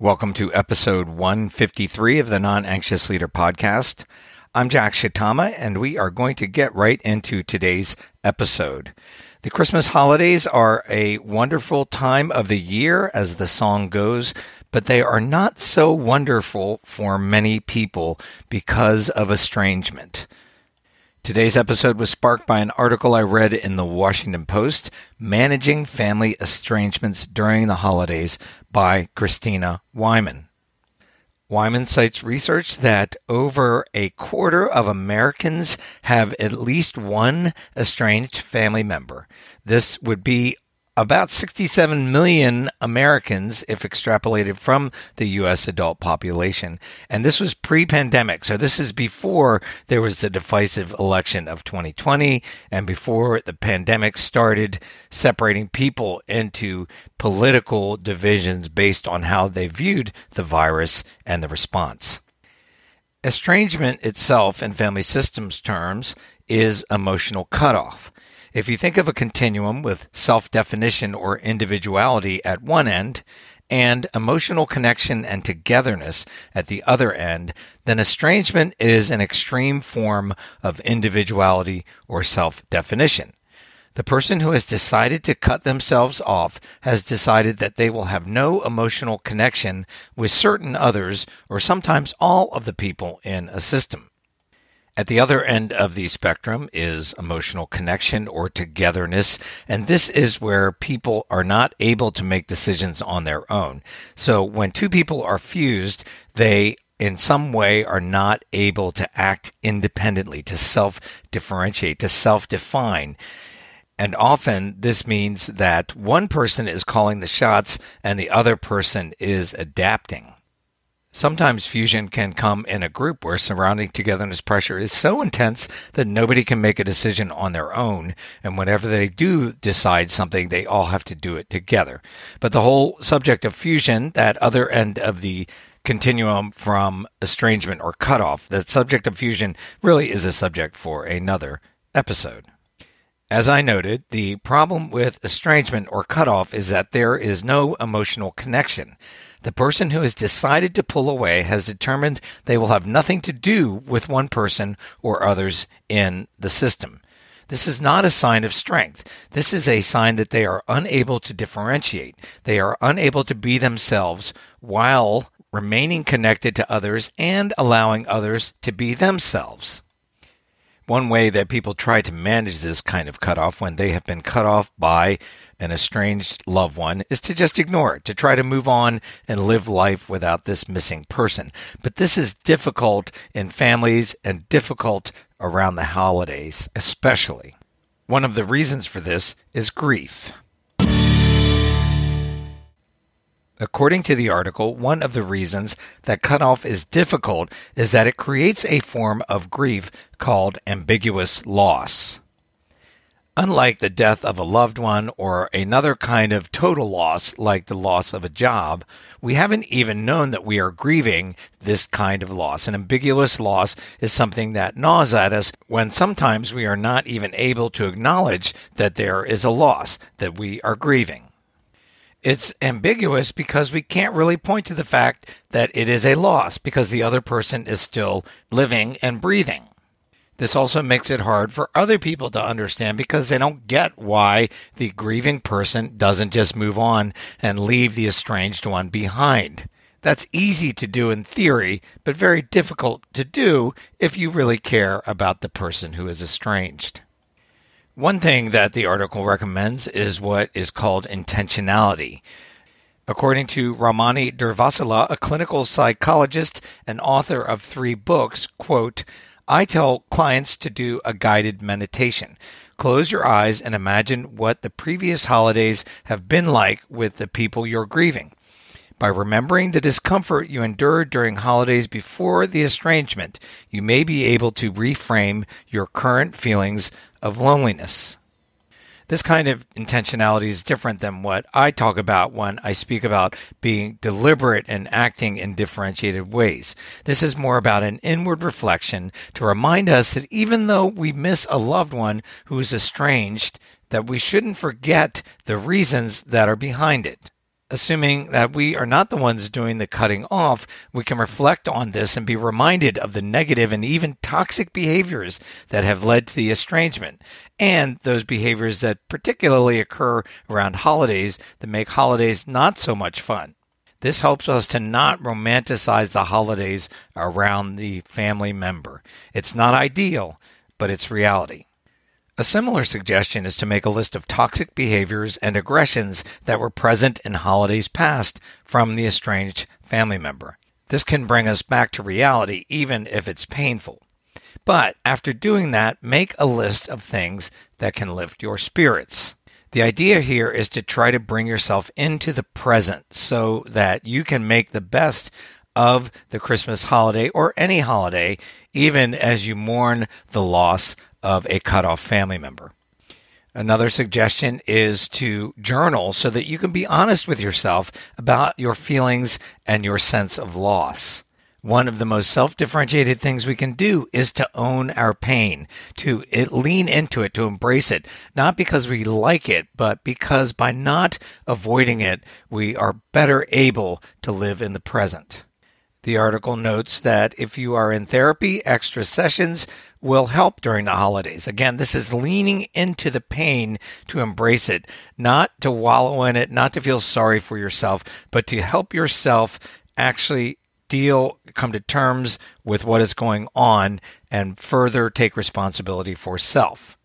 Welcome to episode 153 of the Non Anxious Leader Podcast. I'm Jack Shitama, and we are going to get right into today's episode. The Christmas holidays are a wonderful time of the year, as the song goes, but they are not so wonderful for many people because of estrangement. Today's episode was sparked by an article I read in the Washington Post, Managing Family Estrangements During the Holidays by Christina Wyman. Wyman cites research that over a quarter of Americans have at least one estranged family member. This would be about 67 million Americans if extrapolated from the U.S. adult population. And this was pre pandemic. So this is before there was the divisive election of 2020 and before the pandemic started separating people into political divisions based on how they viewed the virus and the response. Estrangement itself, in family systems terms, is emotional cutoff. If you think of a continuum with self definition or individuality at one end and emotional connection and togetherness at the other end, then estrangement is an extreme form of individuality or self definition. The person who has decided to cut themselves off has decided that they will have no emotional connection with certain others or sometimes all of the people in a system. At the other end of the spectrum is emotional connection or togetherness, and this is where people are not able to make decisions on their own. So when two people are fused, they in some way are not able to act independently, to self differentiate, to self define. And often this means that one person is calling the shots and the other person is adapting. Sometimes fusion can come in a group where surrounding togetherness pressure is so intense that nobody can make a decision on their own. And whenever they do decide something, they all have to do it together. But the whole subject of fusion, that other end of the continuum from estrangement or cutoff, the subject of fusion really is a subject for another episode. As I noted, the problem with estrangement or cutoff is that there is no emotional connection. The person who has decided to pull away has determined they will have nothing to do with one person or others in the system. This is not a sign of strength. This is a sign that they are unable to differentiate. They are unable to be themselves while remaining connected to others and allowing others to be themselves. One way that people try to manage this kind of cutoff when they have been cut off by an estranged loved one is to just ignore it, to try to move on and live life without this missing person. But this is difficult in families and difficult around the holidays, especially. One of the reasons for this is grief. According to the article, one of the reasons that cutoff is difficult is that it creates a form of grief called ambiguous loss. Unlike the death of a loved one or another kind of total loss, like the loss of a job, we haven't even known that we are grieving this kind of loss. An ambiguous loss is something that gnaws at us when sometimes we are not even able to acknowledge that there is a loss, that we are grieving. It's ambiguous because we can't really point to the fact that it is a loss because the other person is still living and breathing. This also makes it hard for other people to understand because they don't get why the grieving person doesn't just move on and leave the estranged one behind. That's easy to do in theory, but very difficult to do if you really care about the person who is estranged. One thing that the article recommends is what is called intentionality. According to Ramani Durvasula, a clinical psychologist and author of three books, quote, I tell clients to do a guided meditation. close your eyes and imagine what the previous holidays have been like with the people you're grieving. By remembering the discomfort you endured during holidays before the estrangement, you may be able to reframe your current feelings of loneliness. This kind of intentionality is different than what I talk about when I speak about being deliberate and acting in differentiated ways. This is more about an inward reflection to remind us that even though we miss a loved one who is estranged, that we shouldn't forget the reasons that are behind it assuming that we are not the ones doing the cutting off, we can reflect on this and be reminded of the negative and even toxic behaviors that have led to the estrangement and those behaviors that particularly occur around holidays that make holidays not so much fun. This helps us to not romanticize the holidays around the family member. It's not ideal, but it's reality. A similar suggestion is to make a list of toxic behaviors and aggressions that were present in holidays past from the estranged family member. This can bring us back to reality even if it's painful. But after doing that, make a list of things that can lift your spirits. The idea here is to try to bring yourself into the present so that you can make the best of the Christmas holiday or any holiday, even as you mourn the loss of a cut-off family member. Another suggestion is to journal so that you can be honest with yourself about your feelings and your sense of loss. One of the most self differentiated things we can do is to own our pain, to lean into it, to embrace it, not because we like it, but because by not avoiding it, we are better able to live in the present. The article notes that if you are in therapy, extra sessions will help during the holidays. Again, this is leaning into the pain to embrace it, not to wallow in it, not to feel sorry for yourself, but to help yourself actually deal, come to terms with what is going on, and further take responsibility for self.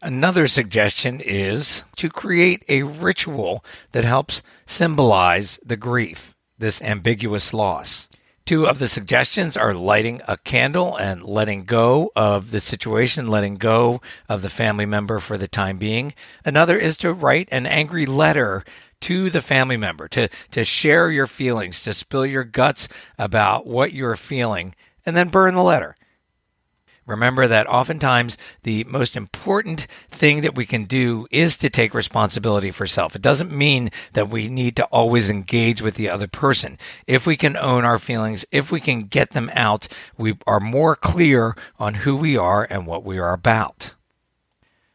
Another suggestion is to create a ritual that helps symbolize the grief, this ambiguous loss. Two of the suggestions are lighting a candle and letting go of the situation, letting go of the family member for the time being. Another is to write an angry letter to the family member, to, to share your feelings, to spill your guts about what you're feeling, and then burn the letter. Remember that oftentimes the most important thing that we can do is to take responsibility for self. It doesn't mean that we need to always engage with the other person. If we can own our feelings, if we can get them out, we are more clear on who we are and what we are about.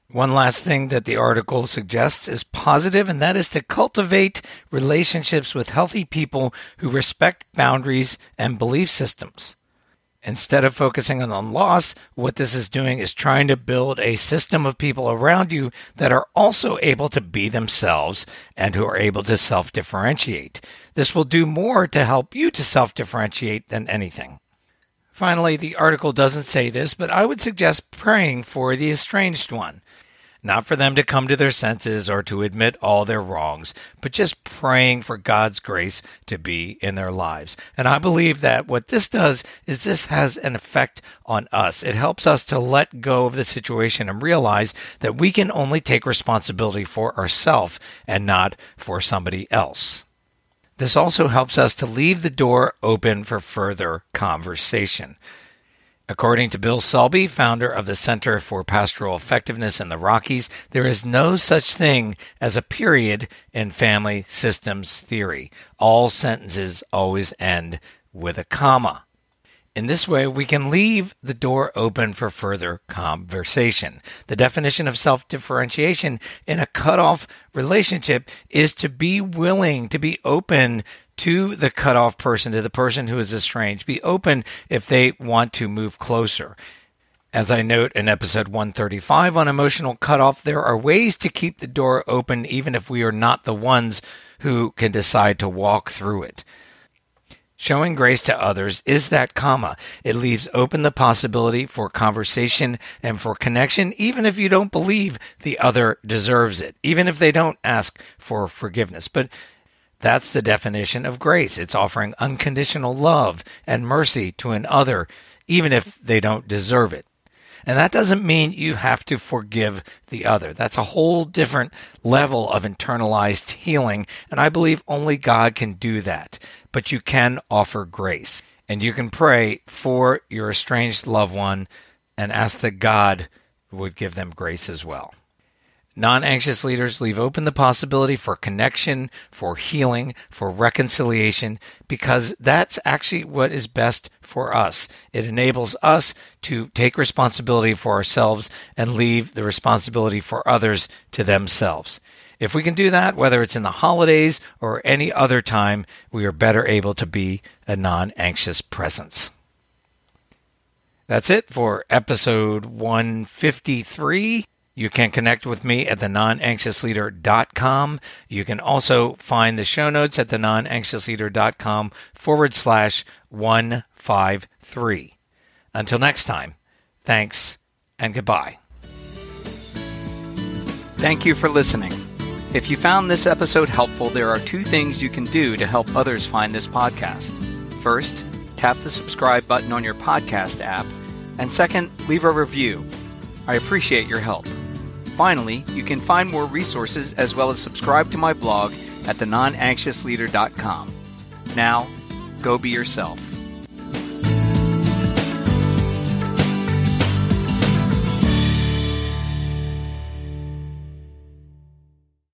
One last thing that the article suggests is positive, and that is to cultivate relationships with healthy people who respect boundaries and belief systems. Instead of focusing on the loss, what this is doing is trying to build a system of people around you that are also able to be themselves and who are able to self differentiate. This will do more to help you to self differentiate than anything. Finally, the article doesn't say this, but I would suggest praying for the estranged one not for them to come to their senses or to admit all their wrongs, but just praying for God's grace to be in their lives. And I believe that what this does is this has an effect on us. It helps us to let go of the situation and realize that we can only take responsibility for ourselves and not for somebody else. This also helps us to leave the door open for further conversation. According to Bill Selby, founder of the Center for Pastoral Effectiveness in the Rockies, there is no such thing as a period in family systems theory. All sentences always end with a comma. In this way, we can leave the door open for further conversation. The definition of self differentiation in a cutoff relationship is to be willing, to be open to the cutoff person, to the person who is estranged. Be open if they want to move closer. As I note in episode 135 on emotional cutoff, there are ways to keep the door open even if we are not the ones who can decide to walk through it. Showing grace to others is that comma. It leaves open the possibility for conversation and for connection, even if you don't believe the other deserves it, even if they don't ask for forgiveness. But that's the definition of grace. It's offering unconditional love and mercy to an other, even if they don't deserve it. And that doesn't mean you have to forgive the other. That's a whole different level of internalized healing. And I believe only God can do that. But you can offer grace. And you can pray for your estranged loved one and ask that God would give them grace as well. Non anxious leaders leave open the possibility for connection, for healing, for reconciliation, because that's actually what is best for us. It enables us to take responsibility for ourselves and leave the responsibility for others to themselves. If we can do that, whether it's in the holidays or any other time, we are better able to be a non anxious presence. That's it for episode 153. You can connect with me at the nonanxiousleader.com. You can also find the show notes at the nonanxiousleader.com forward slash 153. Until next time, thanks and goodbye. Thank you for listening. If you found this episode helpful, there are two things you can do to help others find this podcast. First, tap the subscribe button on your podcast app. And second, leave a review. I appreciate your help. Finally, you can find more resources as well as subscribe to my blog at thenonanxiousleader.com. Now, go be yourself.